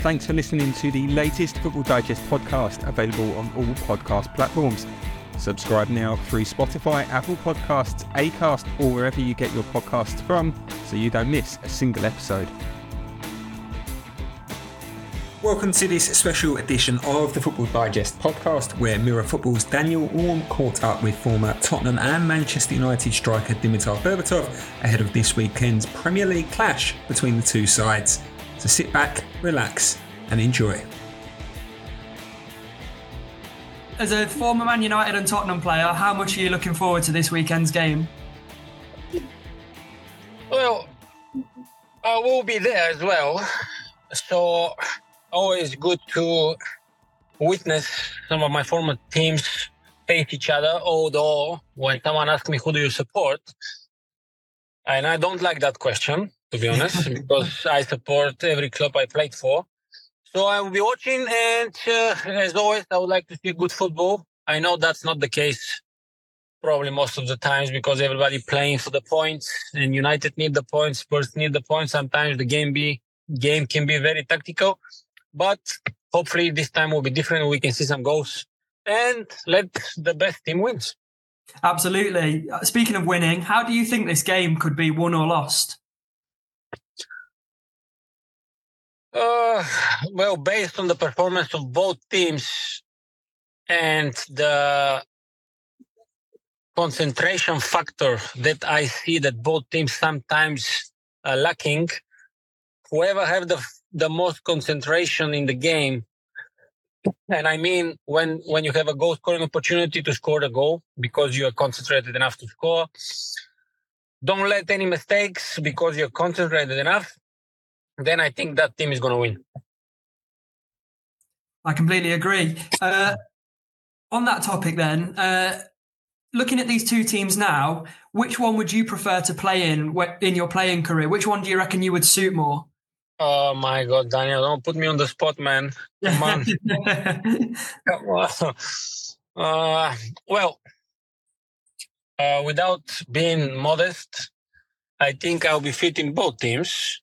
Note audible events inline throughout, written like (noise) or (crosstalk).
Thanks for listening to the latest Football Digest podcast, available on all podcast platforms. Subscribe now through Spotify, Apple Podcasts, Acast, or wherever you get your podcasts from so you don't miss a single episode. Welcome to this special edition of the Football Digest podcast, where Mirror Football's Daniel Orme caught up with former Tottenham and Manchester United striker Dimitar Berbatov ahead of this weekend's Premier League clash between the two sides. So sit back, relax, and enjoy. As a former Man United and Tottenham player, how much are you looking forward to this weekend's game? Well, I will be there as well. So always good to witness some of my former teams face each other. Although when someone asks me who do you support, and I don't like that question to be honest, (laughs) because I support every club I played for. So I will be watching, and uh, as always, I would like to see good football. I know that's not the case probably most of the times because everybody playing for the points and United need the points, Spurs need the points. Sometimes the game be game can be very tactical. But hopefully this time will be different. We can see some goals and let the best team wins. Absolutely. Uh, speaking of winning, how do you think this game could be won or lost? Uh, well, based on the performance of both teams and the concentration factor that I see that both teams sometimes are lacking, whoever have the the most concentration in the game. And I mean, when, when you have a goal scoring opportunity to score the goal because you are concentrated enough to score, don't let any mistakes because you're concentrated enough. Then I think that team is going to win. I completely agree. Uh, on that topic, then, uh, looking at these two teams now, which one would you prefer to play in in your playing career? Which one do you reckon you would suit more? Oh my God, Daniel! Don't put me on the spot, man. Come (laughs) on. Come on. (laughs) Uh, well, uh, without being modest, I think I'll be fit in both teams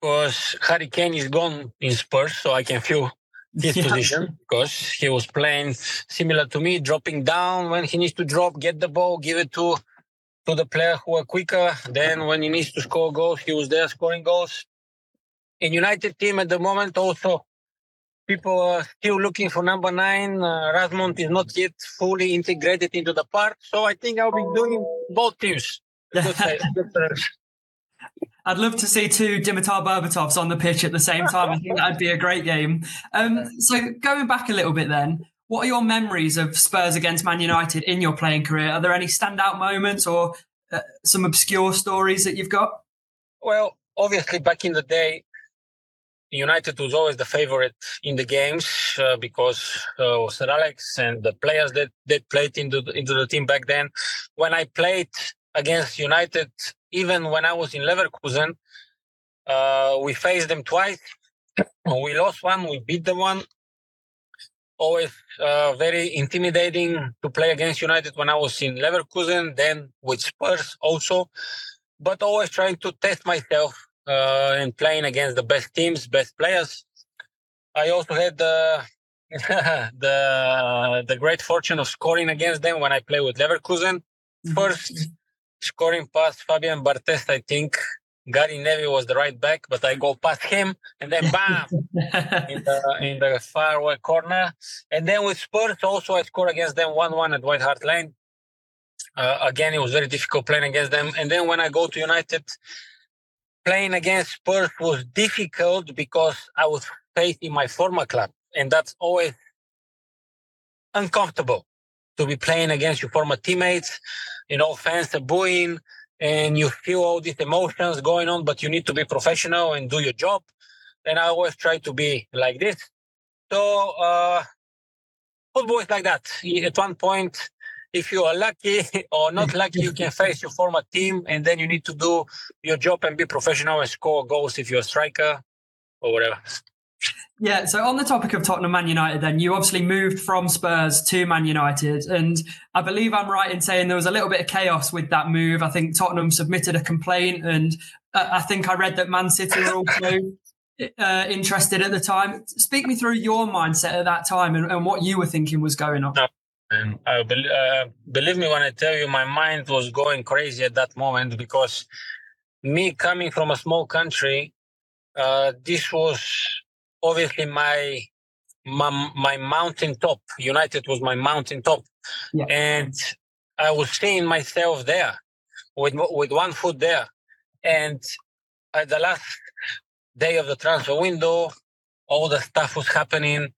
because Harry Kane is gone in Spurs, so I can feel his (laughs) yeah. position because he was playing similar to me, dropping down when he needs to drop, get the ball, give it to to the player who are quicker. Then when he needs to score goals, he was there scoring goals in United team at the moment also people are still looking for number nine. Uh, Rasmond is not yet fully integrated into the part. So I think I'll be doing both teams. (laughs) I'd love to see two Dimitar Berbatovs on the pitch at the same time. I think that'd be a great game. Um, so going back a little bit then, what are your memories of Spurs against Man United in your playing career? Are there any standout moments or uh, some obscure stories that you've got? Well, obviously back in the day, United was always the favorite in the games uh, because uh, Sir Alex and the players that, that played into the, into the team back then. When I played against United, even when I was in Leverkusen, uh, we faced them twice. we lost one, we beat the one. Always uh, very intimidating to play against United when I was in Leverkusen, then with Spurs also. But always trying to test myself uh, and playing against the best teams, best players. I also had the (laughs) the the great fortune of scoring against them when I played with Leverkusen. Mm-hmm. First scoring past Fabian Barthez, I think Gary Neville was the right back, but I go past him and then bam in the in the far away corner. And then with Spurs also I scored against them one one at White Hart Lane. Uh, again, it was very difficult playing against them. And then when I go to United, playing against Spurs was difficult because I was facing my former club, and that's always uncomfortable to be playing against your former teammates. You know, fans are booing, and you feel all these emotions going on, but you need to be professional and do your job. And I always try to be like this. So, uh, football is like that. At one point, if you are lucky (laughs) or not lucky, you can face your former team, and then you need to do your job and be professional and score goals if you're a striker or whatever. Yeah, so on the topic of Tottenham Man United, then you obviously moved from Spurs to Man United, and I believe I'm right in saying there was a little bit of chaos with that move. I think Tottenham submitted a complaint, and uh, I think I read that Man City were also uh, interested at the time. Speak me through your mindset at that time and, and what you were thinking was going on. And uh, be- uh, believe me when I tell you, my mind was going crazy at that moment because me coming from a small country, uh, this was obviously my, my my mountain top. United was my mountain top, yeah. and I was seeing myself there with with one foot there, and at the last day of the transfer window, all the stuff was happening.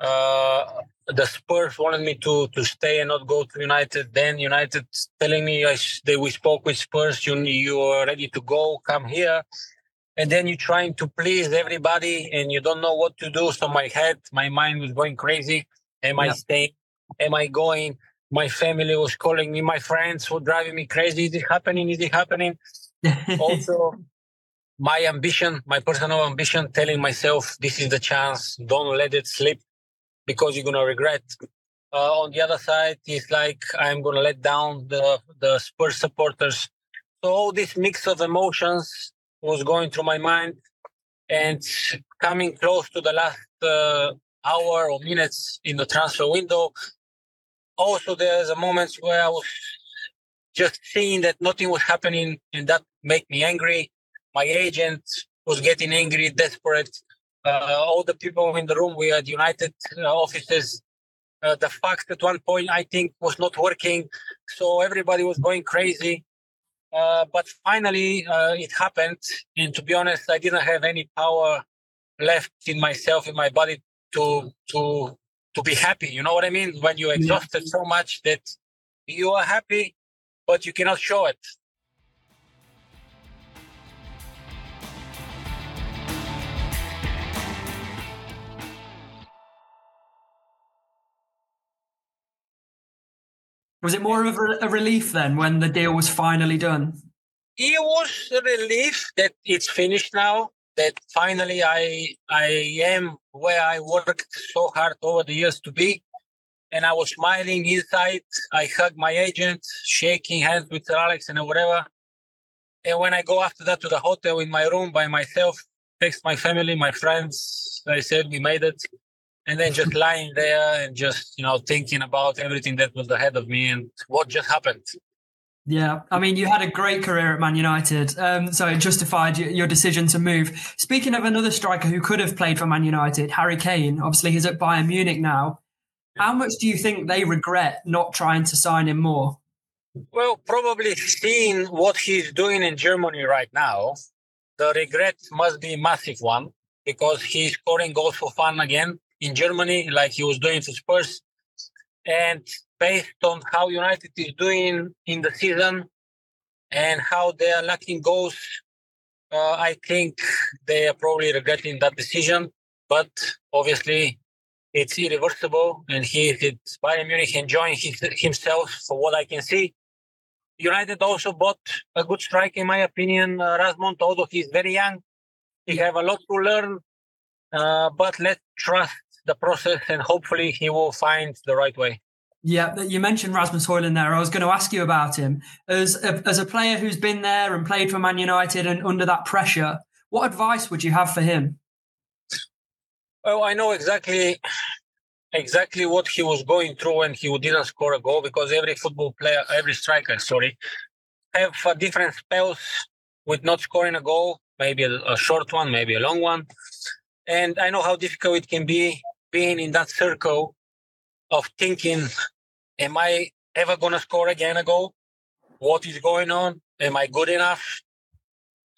Uh, the Spurs wanted me to to stay and not go to United. Then United telling me I, they we spoke with Spurs. You you are ready to go. Come here. And then you're trying to please everybody, and you don't know what to do. So my head, my mind was going crazy. Am yeah. I staying? Am I going? My family was calling me. My friends were driving me crazy. Is it happening? Is it happening? (laughs) also, my ambition, my personal ambition, telling myself this is the chance. Don't let it slip because you're gonna regret. Uh, on the other side, it's like I'm gonna let down the the Spurs supporters. So all this mix of emotions was going through my mind, and coming close to the last uh, hour or minutes in the transfer window. Also, there's a moments where I was just seeing that nothing was happening, and that made me angry. My agent was getting angry, desperate uh, all the people in the room, we had United uh, offices. Uh, the fact at one point I think was not working, so everybody was going crazy. Uh, but finally, uh, it happened, and to be honest, I didn't have any power left in myself, in my body, to to to be happy. You know what I mean? When you're exhausted so much that you are happy, but you cannot show it. Was it more of a, a relief then when the deal was finally done? It was a relief that it's finished now. That finally I I am where I worked so hard over the years to be, and I was smiling inside. I hugged my agent, shaking hands with Alex and whatever. And when I go after that to the hotel in my room by myself, text my family, my friends, I said we made it and then just lying there and just you know thinking about everything that was ahead of me and what just happened yeah, I mean, you had a great career at Man United, um, so it justified your decision to move. Speaking of another striker who could have played for Man United, Harry Kane, obviously he's at Bayern Munich now. How much do you think they regret not trying to sign him more? Well, probably seeing what he's doing in Germany right now, the regret must be a massive one because he's scoring goals for fun again in Germany, like he was doing for Spurs. And based on how United is doing in the season and how they are lacking goals, uh, I think they are probably regretting that decision. But obviously, it's irreversible, and he is Bayern Munich enjoying his, himself for what I can see. United also bought a good striker, in my opinion, uh, Rasmond, although he's very young. He have a lot to learn, uh, but let's trust the process and hopefully he will find the right way. Yeah, you mentioned Rasmus Højlund there. I was going to ask you about him as a, as a player who's been there and played for Man United and under that pressure. What advice would you have for him? Well, I know exactly exactly what he was going through when he didn't score a goal because every football player, every striker, sorry, have uh, different spells with not scoring a goal. Maybe a, a short one, maybe a long one, and I know how difficult it can be being in that circle of thinking, am I ever going to score again a goal? What is going on? Am I good enough?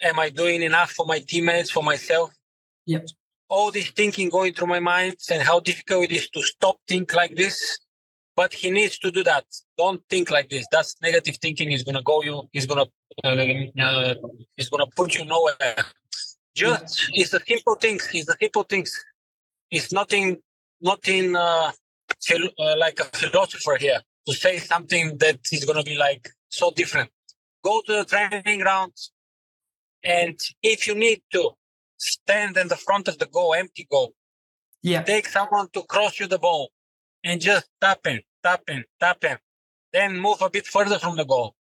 Am I doing enough for my teammates, for myself? Yep. All this thinking going through my mind and how difficult it is to stop think like this. But he needs to do that. Don't think like this. That's negative thinking. Is gonna go you. He's gonna. Uh, uh, he's gonna put you nowhere. Just it's the simple things. It's the simple things. It's nothing nothing uh, uh, like a philosopher here to say something that is going to be like so different. Go to the training grounds, and if you need to stand in the front of the goal, empty goal, yeah, take someone to cross you the ball, and just tap in, tap in, tap in. Then move a bit further from the goal.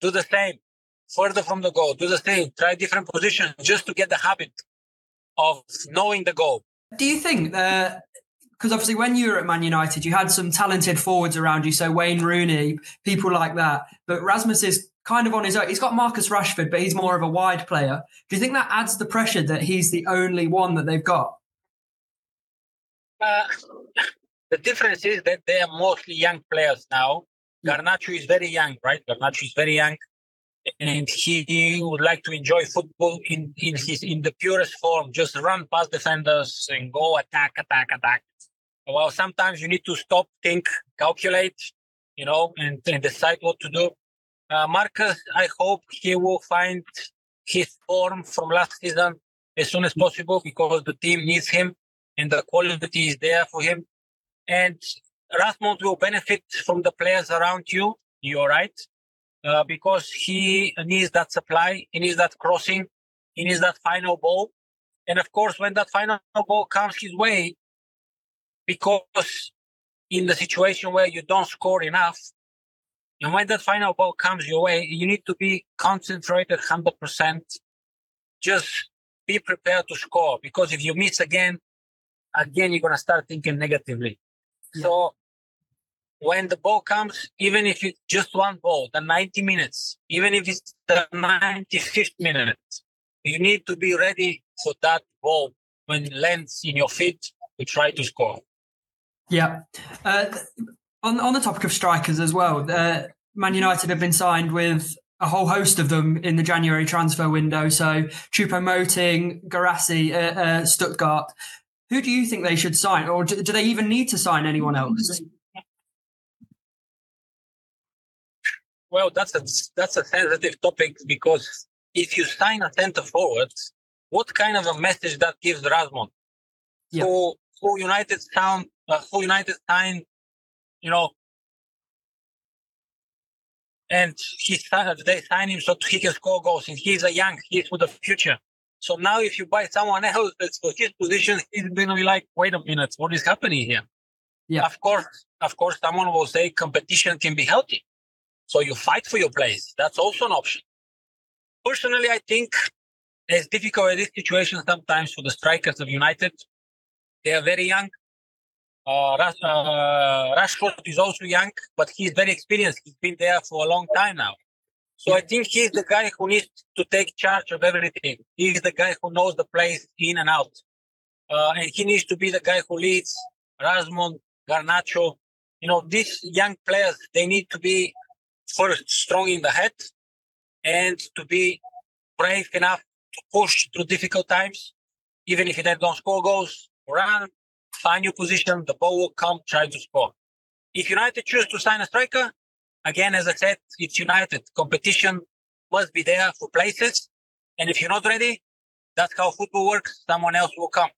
Do the same, further from the goal. Do the same. Try different positions just to get the habit of knowing the goal. Do you think that? Because obviously, when you were at Man United, you had some talented forwards around you, so Wayne Rooney, people like that. But Rasmus is kind of on his own. He's got Marcus Rashford, but he's more of a wide player. Do you think that adds the pressure that he's the only one that they've got? Uh, (laughs) the difference is that they are mostly young players now. Garnacho is very young, right? Garnacho is very young, and he, would like to enjoy football in in his in the purest form. Just run past defenders and go attack, attack, attack. Well, sometimes you need to stop, think, calculate, you know, and, and decide what to do. Uh, Marcus, I hope he will find his form from last season as soon as possible because the team needs him and the quality is there for him. And Rasmus will benefit from the players around you. You're right. Uh, because he needs that supply, he needs that crossing, he needs that final ball. And of course, when that final ball comes his way, because in the situation where you don't score enough, and when that final ball comes your way, you need to be concentrated 100%. Just be prepared to score because if you miss again, again, you're going to start thinking negatively. Yeah. So when the ball comes, even if it's just one ball, the 90 minutes, even if it's the 95th minute, you need to be ready for that ball when it lands in your feet to try to score. Yeah. Uh, on on the topic of strikers as well, uh, Man United have been signed with a whole host of them in the January transfer window. So Choupo-Moting, Guirassy, uh, uh, Stuttgart. Who do you think they should sign, or do, do they even need to sign anyone else? Well, that's a that's a sensitive topic because if you sign a centre forward, what kind of a message that gives Rasmus? Yeah. Who, who United sound, uh, who United signed, you know, and he signed they sign him so he can score goals. And he's a young, he's for the future. So now, if you buy someone else that's for his position, he's going to be like, "Wait a minute, what is happening here?" Yeah. Of course, of course, someone will say competition can be healthy, so you fight for your place. That's also an option. Personally, I think it's difficult in this situation sometimes for the strikers of United. They are very young. Uh, uh, Rashford is also young, but he's very experienced. He's been there for a long time now. So I think he's the guy who needs to take charge of everything. He's the guy who knows the place in and out. Uh, and he needs to be the guy who leads Rasmus, Garnacho. You know, these young players, they need to be first strong in the head and to be brave enough to push through difficult times. Even if they don't score goals, run, find your position, the ball will come, try to score. If United choose to sign a striker, again, as I said, it's United. Competition must be there for places. And if you're not ready, that's how football works. Someone else will come.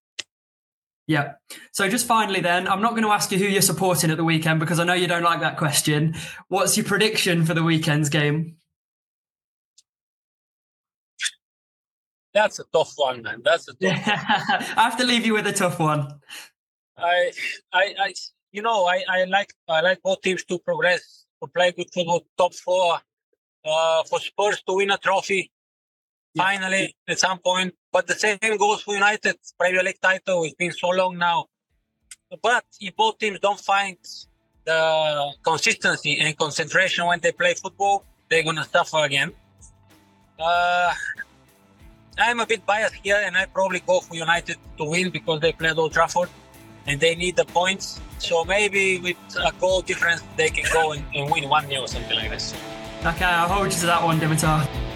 Yeah. So just finally, then, I'm not going to ask you who you're supporting at the weekend because I know you don't like that question. What's your prediction for the weekend's game? That's a tough one, man. That's a tough (laughs) I have to leave you with a tough one. I, I, I, you know, I, I like, I like both teams to progress, to play good football, top four, uh, for Spurs to win a trophy. Yeah. Finally, at some point, but the same goes for United. Premier League title. It's been so long now. But if both teams don't find the consistency and concentration when they play football, they're gonna suffer again. Uh, I'm a bit biased here, and I probably go for United to win because they played Old Trafford and they need the points. So maybe with a goal difference, they can go and, and win 1 0 or something like this. Okay, I'll hold you to that one, Dimitar.